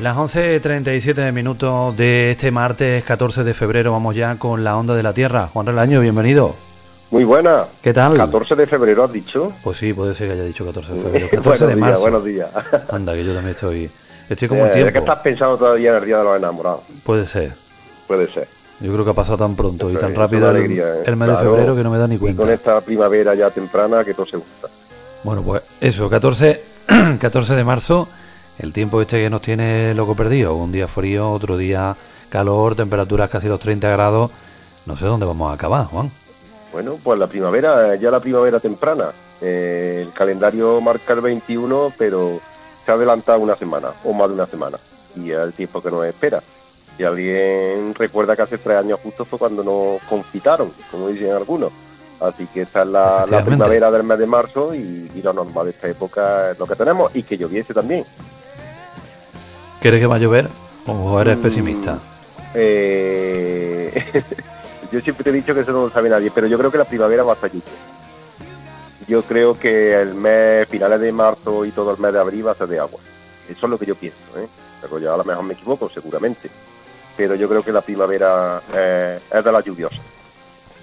Las 11.37 minutos de este martes 14 de febrero vamos ya con la onda de la Tierra. Juan Relaño, bienvenido. Muy buena. ¿Qué tal? 14 de febrero has dicho. Pues sí, puede ser que haya dicho 14 de febrero. 14 de marzo. días, buenos días. Anda, que yo también estoy... Estoy como el Eh, tiempo. Es que estás pensando todavía en el Día de los Enamorados. Puede ser. Puede ser. Yo creo que ha pasado tan pronto y tan es rápido el, ¿eh? el mes de febrero que no me da ni Y cuenta. con esta primavera ya temprana que todo se gusta. Bueno, pues eso, 14, 14 de marzo, el tiempo este que nos tiene loco perdido. Un día frío, otro día calor, temperaturas casi los 30 grados. No sé dónde vamos a acabar, Juan. Bueno, pues la primavera, ya la primavera temprana. Eh, el calendario marca el 21, pero se ha adelantado una semana, o más de una semana. Y es el tiempo que nos espera. Y alguien recuerda que hace tres años justo fue cuando nos confitaron, como dicen algunos. Así que esta es la, primavera del mes de marzo y, y lo normal de esta época es lo que tenemos. Y que lloviese también. ¿Crees que va a llover o eres Mm, pesimista? Eh, yo siempre te he dicho que eso no lo sabe nadie, pero yo creo que la primavera va a estar lluvia. Yo creo que el mes, finales de marzo y todo el mes de abril va a ser de agua. Eso es lo que yo pienso, ¿eh? Pero ya a lo mejor me equivoco, seguramente. Pero yo creo que la primavera eh, es de la lluviosa.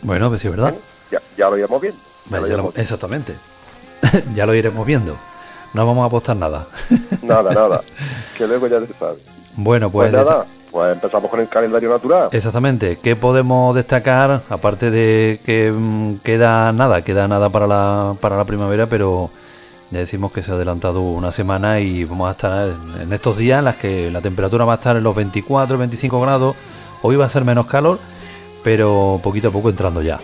Bueno, pues sí, ¿verdad? ¿eh? Ya, ya lo iremos viendo. ya Vale, lo ya lo- iremos viendo. exactamente. ya lo iremos viendo. No vamos a apostar nada. Nada, nada. Que luego ya se sabe. bueno, pues, Pues nada, pues empezamos con el calendario natural. Exactamente. ¿Qué podemos destacar? Aparte de que mm, queda nada, queda nada para la, para la primavera, pero ya decimos que se ha adelantado una semana y vamos a estar en, en estos días en las que la temperatura va a estar en los 24, 25 grados. Hoy va a ser menos calor, pero poquito a poco entrando ya.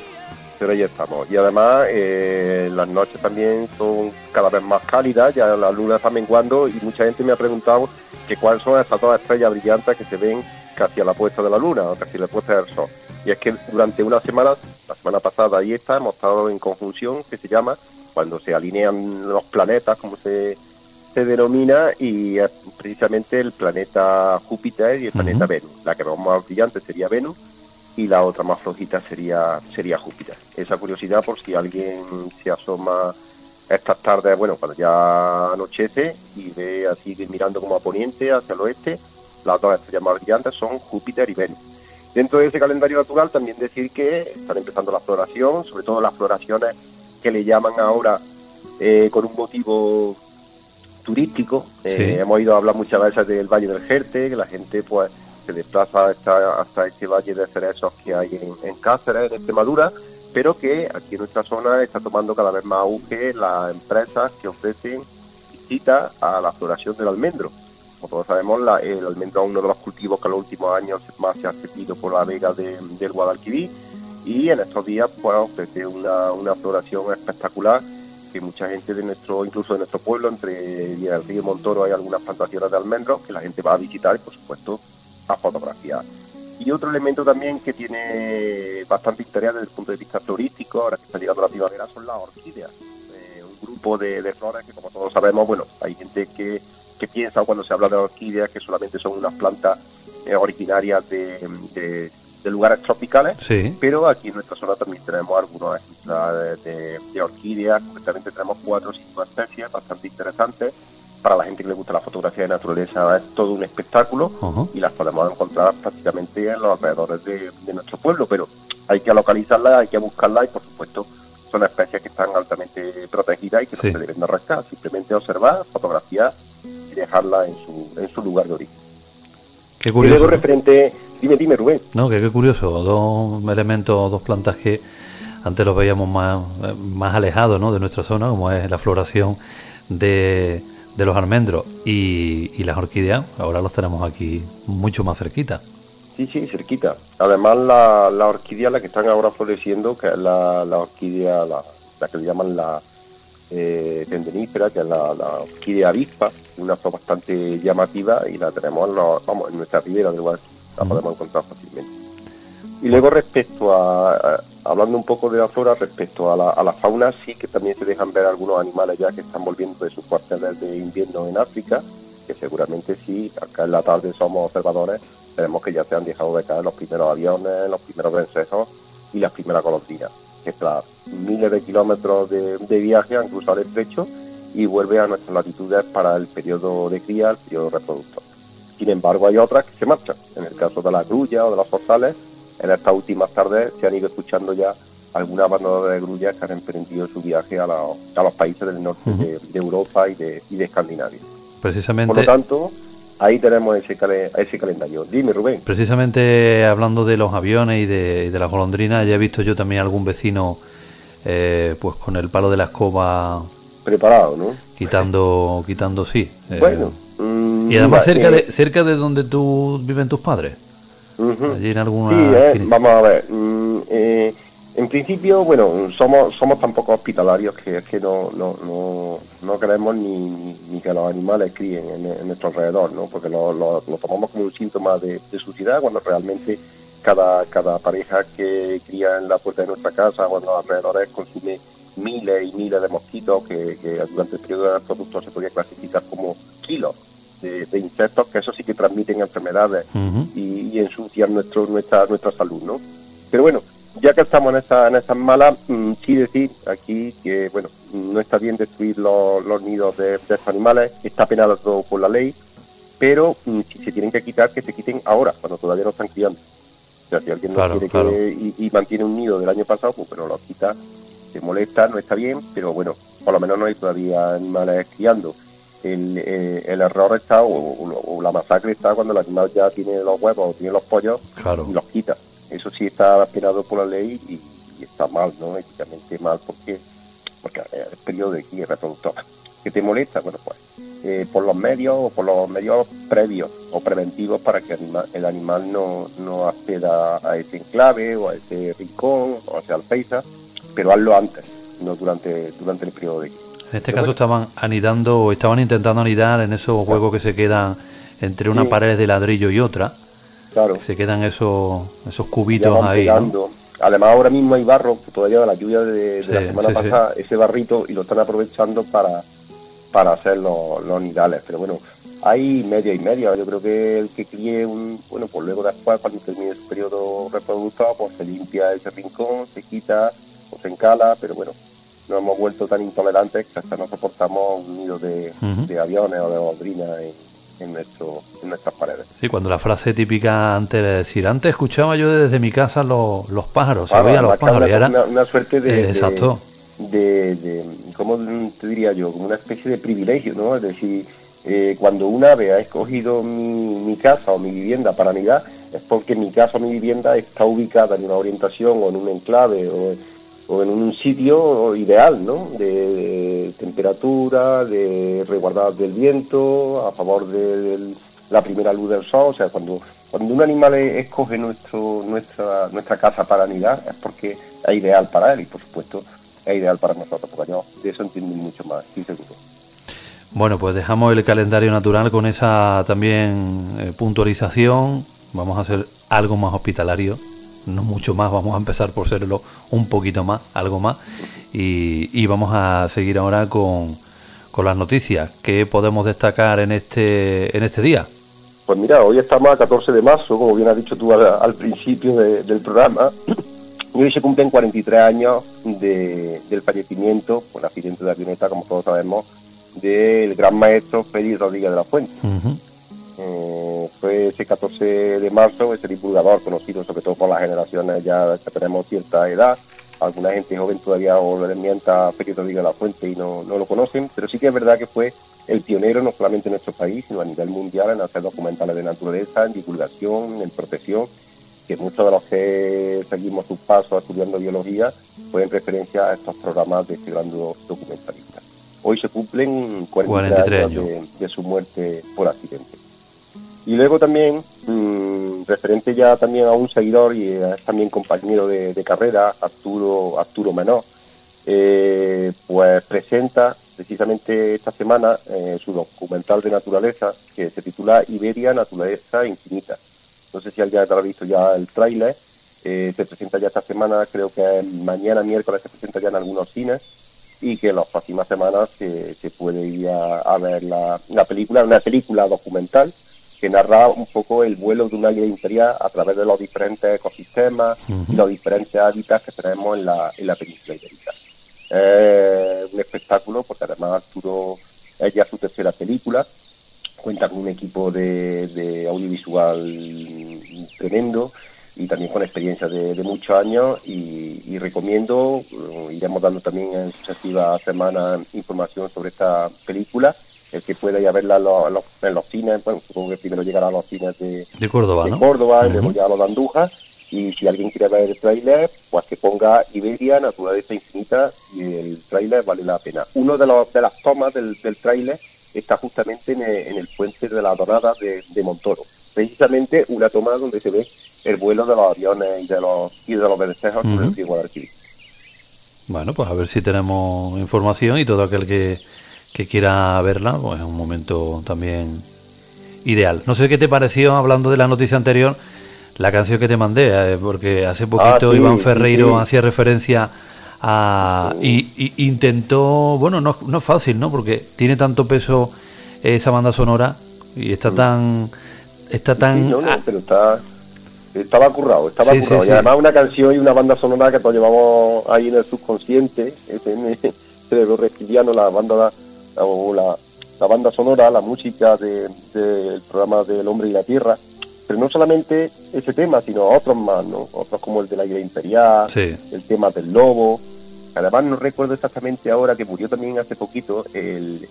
Pero ahí estamos. Y además eh, las noches también son cada vez más cálidas, ya la luna está menguando y mucha gente me ha preguntado que cuáles son esas dos estrellas brillantes que se ven casi a la puesta de la luna o casi a la puesta del sol. Y es que durante una semana, la semana pasada y esta, hemos estado en conjunción, que se llama, cuando se alinean los planetas, como se, se denomina, y es precisamente el planeta Júpiter y el planeta. Venus. La que vemos más brillante sería Venus y la otra más flojita sería sería Júpiter. Esa curiosidad por si alguien se asoma estas tardes, bueno, cuando ya anochece y ve así mirando como a poniente, hacia el oeste, las dos estrellas más brillantes son Júpiter y Venus. Dentro de ese calendario natural también decir que están empezando la floración, sobre todo las floraciones que le llaman ahora eh, con un motivo turístico. Eh, Sí. Hemos ido a hablar muchas veces del Valle del Jerte, que la gente pues se desplaza hasta, hasta este valle de cerezos que hay en, Cáceres, en Extremadura, pero que aquí en nuestra zona está tomando cada vez más auge las empresas que ofrecen visitas a la floración del almendro. Como todos sabemos, el almendro es uno de los cultivos que en los últimos años más se ha extendido por la vega de- del Guadalquivir y en estos días pues ofrece una, una floración espectacular que mucha gente de nuestro, incluso de nuestro pueblo, entre el río Montoro hay algunas plantaciones de almendros que la gente va a visitar y por supuesto a fotografiar. Y otro elemento también que tiene bastante interés desde el punto de vista turístico, ahora que está llegando la primavera, son las orquídeas. Eh, un grupo de, de flores que como todos sabemos, bueno, hay gente que, que piensa cuando se habla de orquídeas que solamente son unas plantas eh, originarias de, de- de lugares tropicales, Sí. pero aquí en nuestra zona también tenemos algunos ejemplares de, de orquídeas, concretamente tenemos cuatro o cinco especies bastante interesantes. Para la gente que le gusta la fotografía de naturaleza es todo un espectáculo y las podemos encontrar prácticamente en los alrededores de, de nuestro pueblo, pero hay que localizarlas, hay que buscarlas y por supuesto son especies que están altamente protegidas y que Sí. no se deben de arrastrar, simplemente observar, fotografiar y dejarlas en su, en su lugar de origen. Qué Y curioso. luego ¿no? referente, dime, dime Rubén. No, que qué curioso, dos elementos, dos plantas que antes los veíamos más, eh, más alejados ¿no? de nuestra zona, como es la floración de, de los almendros y, y las orquídeas, ahora los tenemos aquí mucho más cerquita. Sí, sí, cerquita. Además, la, la orquídea, la que están ahora floreciendo, que es la, la orquídea, la, la que le llaman la eh, tendenífera, que es la, la orquídea avispa, una flor bastante llamativa y la tenemos en, los- vamos, en nuestra ribera del Guadalquivir, la podemos encontrar fácilmente. Y luego respecto a, a- hablando un poco de la flora, respecto a la, fauna, sí que también se dejan ver algunos animales ya que están volviendo de sus cuarteles de invierno en África, que seguramente sí, acá en la tarde somos observadores, veremos que ya se han dejado de caer los primeros aviones, los primeros vencejos y las primeras golondrinas, que tras miles de kilómetros de, viaje han cruzado el estrecho y vuelve a nuestras latitudes para el periodo de cría, el periodo reproductor. Sin embargo, hay otras que se marchan. En el caso de las grullas o de los forzales, en estas últimas tardes se han ido escuchando ya algunas bandas de grullas que han emprendido su viaje a, los países del norte de, Europa y de, y de Escandinavia. Precisamente. Por lo tanto, ahí tenemos ese, ese calendario. Dime, Rubén. Precisamente hablando de los aviones y de, de las golondrinas, ya he visto yo también algún vecino eh, pues con el palo de la escoba preparado, ¿no? Quitando, quitando sí. Eh, bueno. Mm, y además cerca, de, cerca de donde tú viven tus padres. Allí en alguna... Sí, vamos a ver. Mm, en principio, bueno, somos somos tan poco hospitalarios que es que no, no, no, no queremos ni, ni, que los animales críen en, nuestro alrededor, ¿no? Porque lo, lo, tomamos como un síntoma de, de, suciedad cuando realmente cada, cada pareja que cría en la puerta de nuestra casa o en los alrededores consume miles y miles de mosquitos que, durante el periodo de producto se podría clasificar como kilos de, insectos que eso sí que transmiten enfermedades y, y, ensucian nuestro, nuestra, nuestra salud, ¿no? Pero bueno, ya que estamos en estas en esta malas, mm, sí decir aquí que bueno no está bien destruir los, nidos de, estos animales, está penado todo por la ley, pero mm, si se tienen que quitar, que se quiten ahora, cuando todavía no están criando. O sea, si alguien no quiere que, y, mantiene un nido del año pasado, pues bueno, lo quita, se molesta, no está bien, pero bueno, por lo menos no hay todavía animales criando. El, eh, el error está, o, la masacre está cuando el animal ya tiene los huevos o tiene los pollos y los quita. Eso sí está penado por la ley y, está mal, ¿no? Éticamente mal porque porque el periodo de aquí reproductor. ¿Qué te molesta? Bueno, pues eh, por los medios o por los medios previos o preventivos para que el animal no, no acceda a ese enclave o a ese rincón o hacia el paisa, pero hazlo antes, no durante, durante el periodo de aquí. En este caso estaban anidando o estaban intentando anidar en esos juegos que se quedan entre una pared de ladrillo y otra Claro. Se quedan esos, esos cubitos ahí. Además, ahora mismo hay barro, todavía de la lluvia de, la semana pasada, ese barrito, y lo están aprovechando para, para hacer los, los nidales. Pero bueno, hay media y media. Yo creo que el que críe un, bueno, pues luego después, cuando termine su periodo reproductor, pues se limpia ese rincón, se quita o se encala, pero bueno, no hemos vuelto tan intolerantes que hasta no soportamos un nido de, aviones o de bodrinas en, nuestro, en nuestras paredes. Sí, cuando la frase típica antes de decir, antes escuchaba yo desde mi casa los, los pájaros, sabía los pájaros. Una, suerte de, eh, exacto. De, de, ¿cómo te diría yo? Como una especie de privilegio, ¿no? Es decir, eh, cuando un ave ha escogido mi, mi casa o mi vivienda para anidar, es porque mi casa o mi vivienda está ubicada en una orientación o en un enclave o en un sitio ideal, ¿no? De, temperatura, de resguardar del viento, a favor de, la primera luz del sol, o sea, cuando cuando un animal escoge nuestro nuestra nuestra casa para anidar es porque es ideal para él y por supuesto es ideal para nosotros, porque de eso entiendo mucho más, estoy seguro. Bueno, pues dejamos el calendario natural con esa también eh, puntualización. Vamos a hacer algo más hospitalario no mucho más, vamos a empezar por serlo un poquito más, algo más, y, vamos a seguir ahora con, con, las noticias. ¿Qué podemos destacar en este, en este día? Pues mira, hoy estamos a 14 de marzo, como bien has dicho tú al, principio del programa, y hoy se cumplen 43 años del fallecimiento por accidente de avioneta, como todos sabemos, del gran maestro Félix Rodríguez de la Fuente. Eh, fue ese 14 de marzo, ese divulgador conocido sobre todo por las generaciones ya que tenemos cierta edad. Alguna gente joven todavía o le mienta Félix diga la Fuente y no, no lo conocen, pero sí que es verdad que fue el pionero no solamente en nuestro país, sino a nivel mundial en hacer documentales de naturaleza, en divulgación, en protección, que muchos de los que seguimos sus pasos estudiando biología fue en referencia a estos programas de este gran documentalista. Hoy se cumplen 43, años, de su muerte por accidente. Y luego también, mm, referente ya también a un seguidor y también compañero de, carrera, Arturo, Arturo Menor, eh, pues presenta precisamente esta semana eh, su documental de naturaleza que se titula Iberia, Naturaleza Infinita. No sé si alguien ha visto ya el tráiler, eh, se presenta ya esta semana, creo que mañana miércoles se presenta ya en algunos cines y que en las próximas semanas se, puede ir a, ver la, la película, una película documental que narra un poco el vuelo de una águila imperial a través de los diferentes ecosistemas y los diferentes hábitats que tenemos en la, en la península ibérica. Es un espectáculo, porque además Arturo es ya su tercera película, cuenta con un equipo de, audiovisual tremendo y también con experiencia de, muchos años y, recomiendo, eh, iremos dando también en sucesivas semanas información sobre esta película, el que pueda ir a verla en los, cines, bueno, supongo que primero llegará a los cines de, Córdoba, de Córdoba y luego ya a los de Andújar y si alguien quiere ver el tráiler, pues que ponga Iberia, Naturaleza Infinita y el tráiler vale la pena. Uno de, los, de las tomas del, del tráiler está justamente en el, puente de la Donada de, Montoro. Precisamente una toma donde se ve el vuelo de los aviones y de los, y de los vencejos uh el río Bueno, pues a ver si tenemos información y todo aquel que, que quiera verla, pues es un momento también ideal. No sé qué te pareció, hablando de la noticia anterior, la canción que te mandé, eh, porque hace poquito ah, Iván Ferreiro hacía referencia a, y, intentó, bueno, no, no es fácil, ¿no? Porque tiene tanto peso esa banda sonora y está mm. tan, está tan, no, pero está, estaba currado, estaba currado. y además una canción y una banda sonora que todos llevamos ahí en el subconsciente, en el cerebro reptiliano, la banda, o la, la banda sonora, la música del programa del hombre y la tierra pero no solamente ese tema, sino otros más, ¿no? Otros como el de la imperial, el tema del lobo. Además, no recuerdo exactamente ahora que murió también hace poquito el,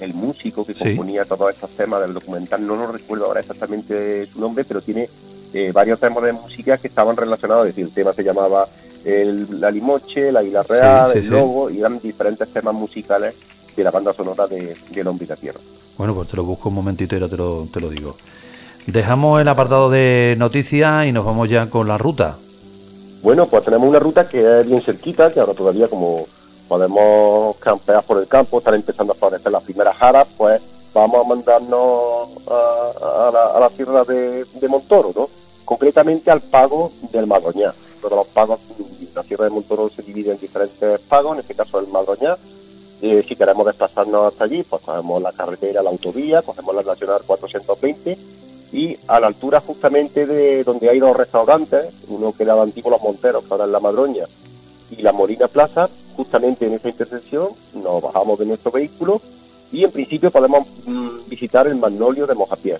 el, músico que componía todos estos temas del documental. No lo recuerdo ahora exactamente su nombre, pero tiene eh, varios temas de música que estaban relacionados. Es decir, el tema se llamaba el, La Limoche, La Isla Real, El Lobo, y eran diferentes temas musicales de la banda sonora de, de El Hombre y la Tierra. Bueno, pues te lo busco un momentito y ahora te lo, te lo digo. Dejamos el apartado de noticias y nos vamos ya con la ruta. Bueno, pues tenemos una ruta que es bien cerquita, que ahora todavía como podemos campear por el campo, están empezando a aparecer las primeras jaras, pues vamos a mandarnos a, la, sierra de, Montoro, ¿no? Concretamente al pago del Madroñá. Todos los pagos, la sierra de Montoro se divide en diferentes pagos, en este caso el Madroñá. Si queremos desplazarnos hasta allí, pues cogemos la carretera, la autovía, cogemos la Nacional 420 y a la altura justamente de donde hay dos restaurantes, uno que era antiguo Los Monteros, que ahora es La Madroña, y la Molina Plaza, justamente en esa intersección nos bajamos de nuestro vehículo y en principio podemos mm, visitar el Magnolio de Mojapié.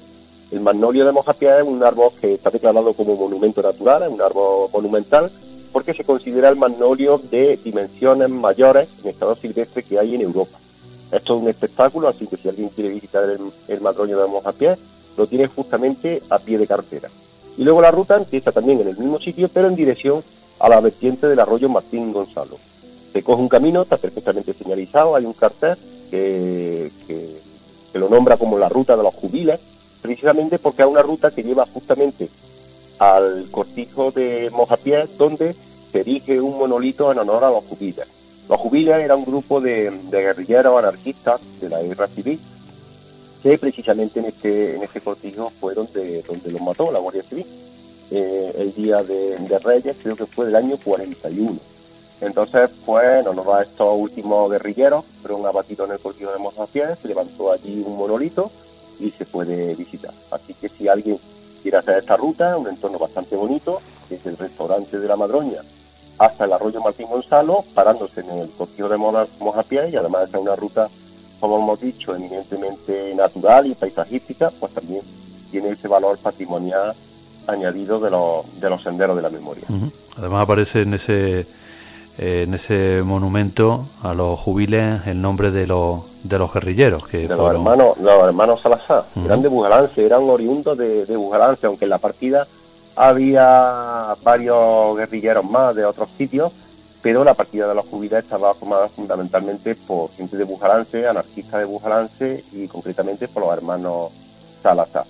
El Magnolio de Mojapié es un árbol que está declarado como monumento natural, es un árbol monumental, porque se considera el magnolio de dimensiones mayores en estado silvestre que hay en Europa. Esto es un espectáculo, así que si alguien quiere visitar el, el Magnolio de Mojapié, lo tiene justamente a pie de cartera. Y luego la ruta empieza también en el mismo sitio, pero en dirección a la vertiente del arroyo Martín Gonzalo. Se coge un camino, está perfectamente señalizado, hay un cartel que, que, lo nombra como la ruta de los jubiles, precisamente porque es una ruta que lleva justamente al cortijo de Mojapiés, donde se erige un monolito en honor a los jubiles. Los jubiles eran un grupo de, de guerrilleros anarquistas de la guerra civil que precisamente en este, en este cortijo fue donde, donde los mató la Guardia Civil. Eh, el día de, Reyes, creo que fue del año 41. Entonces, pues, nos va estos últimos guerrilleros, fueron abatidos en el cortijo de Mozapiés, se levantó allí un monolito y se puede visitar. Así que si alguien quiere hacer esta ruta, un entorno bastante bonito, desde el restaurante de la Madroña hasta el arroyo Martín Gonzalo, parándose en el cortijo de Mojapiés y además es una ruta como hemos dicho, eminentemente natural y paisajística, pues también tiene ese valor patrimonial añadido de los, de los senderos de la memoria. Además aparece en ese en ese monumento a los jubiles el nombre de los de los guerrilleros que de los hermanos los hermanos Salazar eran de Bujalance eran oriundos de, de Bujalance aunque en la partida había varios guerrilleros más de otros sitios pero la partida de los jubilados estaba formada fundamentalmente por gente de Bujalance, anarquistas de Bujalance y concretamente por los hermanos Salazar.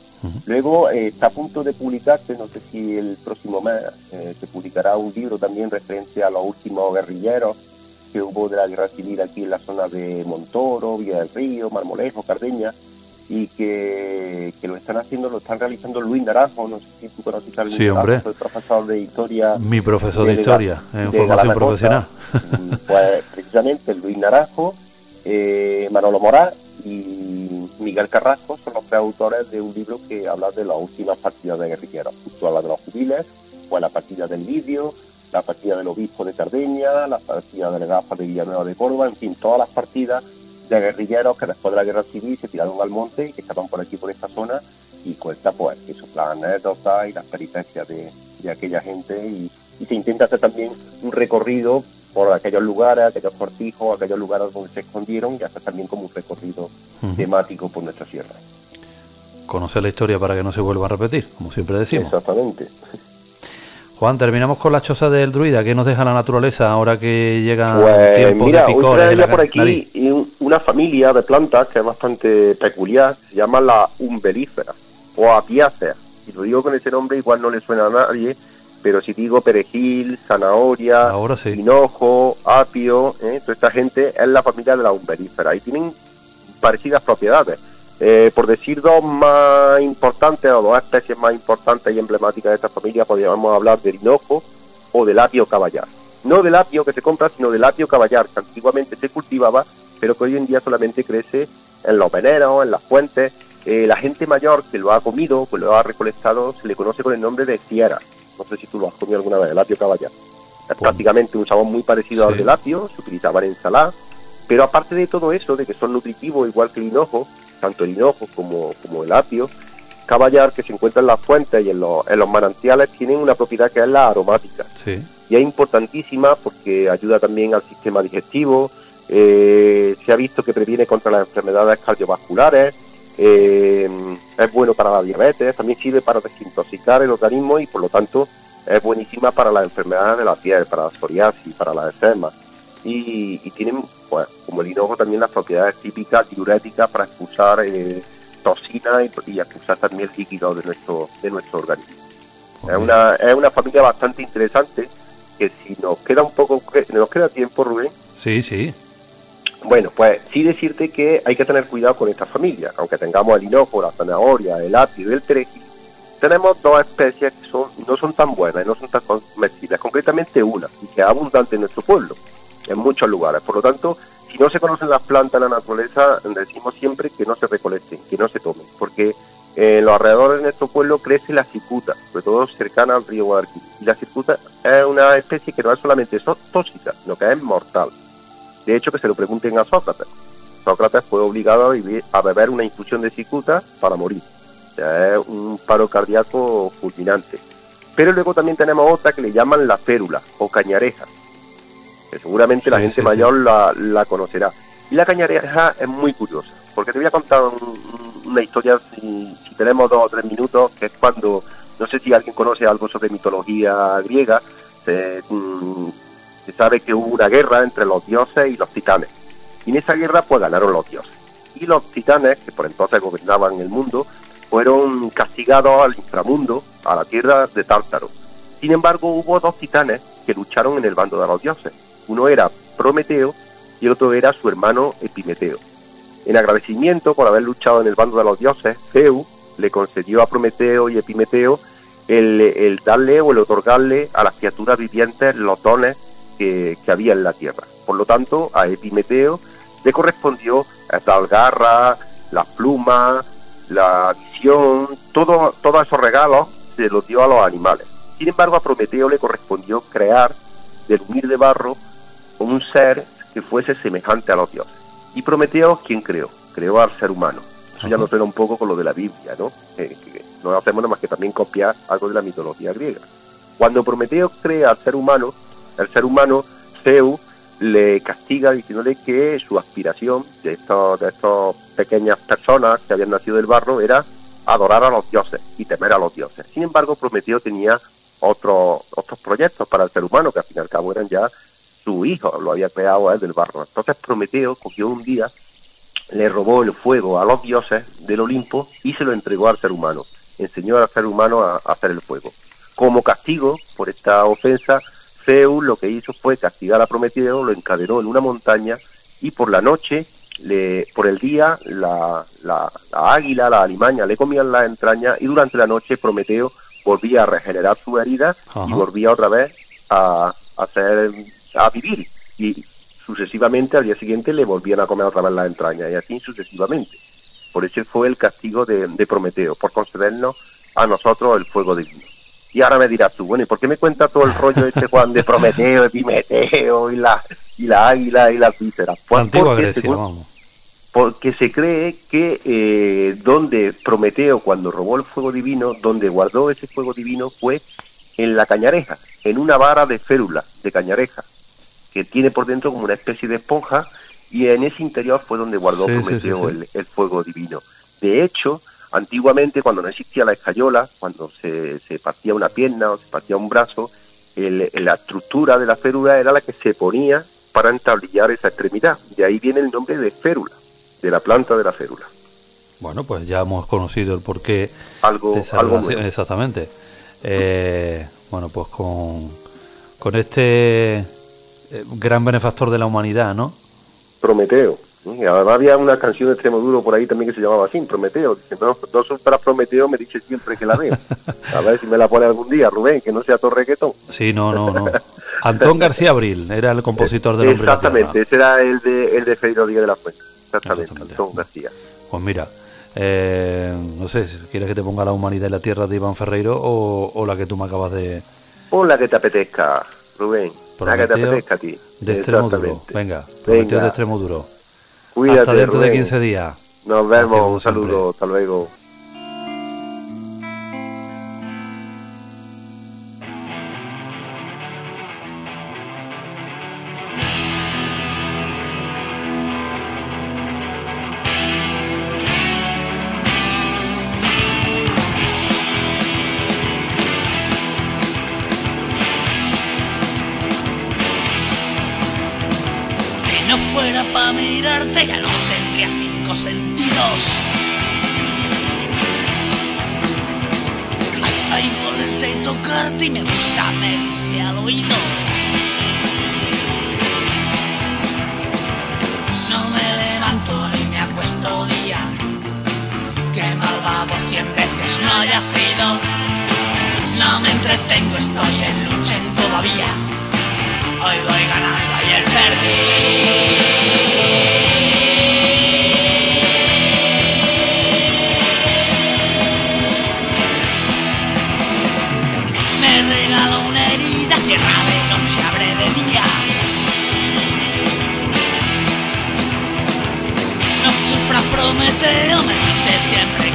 Luego eh, está a punto de publicarse, no sé si el próximo mes eh, se publicará un libro también referente a los últimos guerrilleros que hubo de la guerra civil aquí en la zona de Montoro, Villa del Río, Marmolejo, Cardeña, y que, lo están haciendo, lo están realizando Luis Naranjo, no sé si tú conoces a Luis sí, hombre. profesor de historia. Mi profesor de, historia, en formación profesional. Mm, pues precisamente Luis Naranjo, eh, Manolo Morá y Miguel Carrasco son los tres autores de un libro que habla de las últimas partidas de guerrilleros. Justo habla de los jubiles, pues la partida del Lidio, la partida del Obispo de Cardeña, la partida del Gafa de Villanueva de Córdoba, en fin, todas las partidas de guerrilleros que después de la guerra civil se tiraron al monte y que estaban por aquí, por esta zona, y cuenta pues eso, las anécdotas y las peripecias de, aquella gente y, se intenta hacer también un recorrido por aquellos lugares, aquellos cortijos, aquellos lugares donde se escondieron y hacer también como un recorrido temático por nuestra sierra. Conocer la historia para que no se vuelva a repetir, como siempre decimos. Exactamente. Juan, terminamos con la choza del druida. ¿Qué nos deja la naturaleza ahora que llega pues, tiempo mira, de picores? Hoy por aquí una familia de plantas que es bastante peculiar, se llama la umbelífera o apiácea. Si lo digo con ese nombre igual no le suena a nadie, pero si digo perejil, zanahoria, hinojo, apio, ¿eh? toda esta gente es la familia de la umbelífera y tienen parecidas propiedades. Eh, por decir dos más importantes o dos especies más importantes y emblemáticas de esta familia, podríamos hablar del hinojo o del apio caballar. No del apio que se compra, sino del apio caballar, que antiguamente se cultivaba, pero que hoy en día solamente crece en los veneros, en las fuentes. Eh, la gente mayor que lo ha comido, que lo ha recolectado, se le conoce con el nombre de ciera. No sé si tú lo has comido alguna vez, el apio caballar. Es pues prácticamente un sabor muy parecido al del apio, se utilizaba en ensalada, pero aparte de todo eso, de que son nutritivos igual que el hinojo, tanto el hinojo como, como el apio, caballar que se encuentra en las fuentes y en los, en los manantiales tienen una propiedad que es la aromática. Y es importantísima porque ayuda también al sistema digestivo, eh, se ha visto que previene contra las enfermedades cardiovasculares, eh, es bueno para la diabetes, también sirve para desintoxicar el organismo y por lo tanto es buenísima para las enfermedades de la piel, para la psoriasis, para la eczema. Y, y tienen pues, como el hinojo, también las propiedades típicas diuréticas para expulsar eh, toxinas y, expulsar también líquidos de nuestro, de nuestro organismo. Es una, es una familia bastante interesante que si nos queda un poco, nos queda tiempo, Rubén. Sí, sí. Bueno, pues sí decirte que hay que tener cuidado con esta familia, aunque tengamos el hinojo, la zanahoria, el apio y el perejil, tenemos dos especies que son, no son tan buenas y no son tan comestibles, concretamente una, y que es abundante en nuestro pueblo, en muchos lugares. Por lo tanto, si no se conocen las plantas en la naturaleza, decimos siempre que no se recolecten, que no se tomen, porque en los alrededores de nuestro pueblo crece la cicuta, sobre todo cercana al río Guadalquivir. Y la cicuta es una especie que no es solamente tóxica, sino que es mortal. De hecho, que se lo pregunten a Sócrates. Sócrates fue obligado a, beber una infusión de cicuta para morir. O sea, es un paro cardíaco fulminante. Pero luego también tenemos otra que le llaman la férula o cañareja que seguramente la gente mayor La, conocerá. Y la cañareja es muy curiosa, porque te voy a contar una historia, si, tenemos dos o tres minutos, que es cuando, no sé si alguien conoce algo sobre mitología griega, se, mm, se sabe que hubo una guerra entre los dioses y los titanes. Y en esa guerra pues ganaron los dioses. Y los titanes, que por entonces gobernaban el mundo, fueron castigados al inframundo, a la tierra de Tártaro. Sin embargo, hubo dos titanes que lucharon en el bando de los dioses uno era Prometeo y el otro era su hermano Epimeteo. En agradecimiento por haber luchado en el bando de los dioses, Zeus le concedió a Prometeo y Epimeteo el, darle o el otorgarle a las criaturas vivientes los dones que, había en la tierra. Por lo tanto, a Epimeteo le correspondió estas garras, las plumas, la visión, todo, todos esos regalos se los dio a los animales. Sin embargo, a Prometeo le correspondió crear del humilde barro un ser que fuese semejante a los dioses. Y Prometeo, ¿quién creó? Creó al ser humano. Eso ya nos suena un poco con lo de la Biblia, ¿no? no hacemos nada más que también copiar algo de la mitología griega. Cuando Prometeo crea al ser humano, el ser humano, Zeus, le castiga diciéndole que su aspiración de, estos, de pequeñas personas que habían nacido del barro era adorar a los dioses y temer a los dioses. Sin embargo, Prometeo tenía otros otros proyectos para el ser humano, que al fin y al cabo eran ya su hijo lo había creado él del barro. Entonces Prometeo cogió un día, le robó el fuego a los dioses del Olimpo y se lo entregó al ser humano. Enseñó al ser humano a, hacer el fuego. Como castigo por esta ofensa, Zeus lo que hizo fue castigar a Prometeo, lo encadenó en una montaña y por la noche, le, por el día, la, la, águila, la alimaña le comían las entrañas y durante la noche Prometeo volvía a regenerar su herida y volvía otra vez a, a hacer a vivir y sucesivamente al día siguiente le volvían a comer otra vez la entraña y así sucesivamente. Por eso fue el castigo de, Prometeo, por concedernos a nosotros el fuego divino. Y ahora me dirás tú, bueno, ¿y por qué me cuenta todo el rollo este Juan de Prometeo, Epimeteo y la, y la águila y las vísceras? Pues Antigua Grecia, vamos. porque se cree que eh, donde Prometeo, cuando robó el fuego divino, donde guardó ese fuego divino fue en la cañareja, en una vara de férula de cañareja, que tiene por dentro como una especie de esponja, y en ese interior fue donde guardó Prometeo el, fuego divino. De hecho, antiguamente, cuando no existía la escayola, cuando se, se partía una pierna o se partía un brazo, la estructura de la férula era la que se ponía para entablillar esa extremidad. De ahí viene el nombre de férula, de la planta de la férula. Bueno, pues ya hemos conocido el porqué algo, de esa algo Exactamente. Eh, bueno, pues con, con este eh, gran benefactor de la humanidad, ¿no? Prometeo. Y además había una canción de Extremoduro por ahí también que se llamaba así, Prometeo. No, son para Prometeo, me dice siempre que la veo. A ver si me la pone algún día, Rubén, que no sea todo reggaetón. Sí, no, no, no. Antón García Abril era el compositor del hombre Exactamente, ese era el de, el de Díaz de la Fuente. Exactamente, Antón García. Pues mira, eh, no sé, si quieres que te ponga la humanidad y la tierra de Iván Ferreiro o, la que tú me acabas de... Pon la que te apetezca, Rubén. la que te apetezca a ti. De extremo duro. Venga, Prometeo de extremo duro. Cuídate, Hasta dentro de 15 días. Nos vemos, un saludo, hasta luego. Todavía. Hoy voy ganando, ayer perdí. Prometeo me siempre.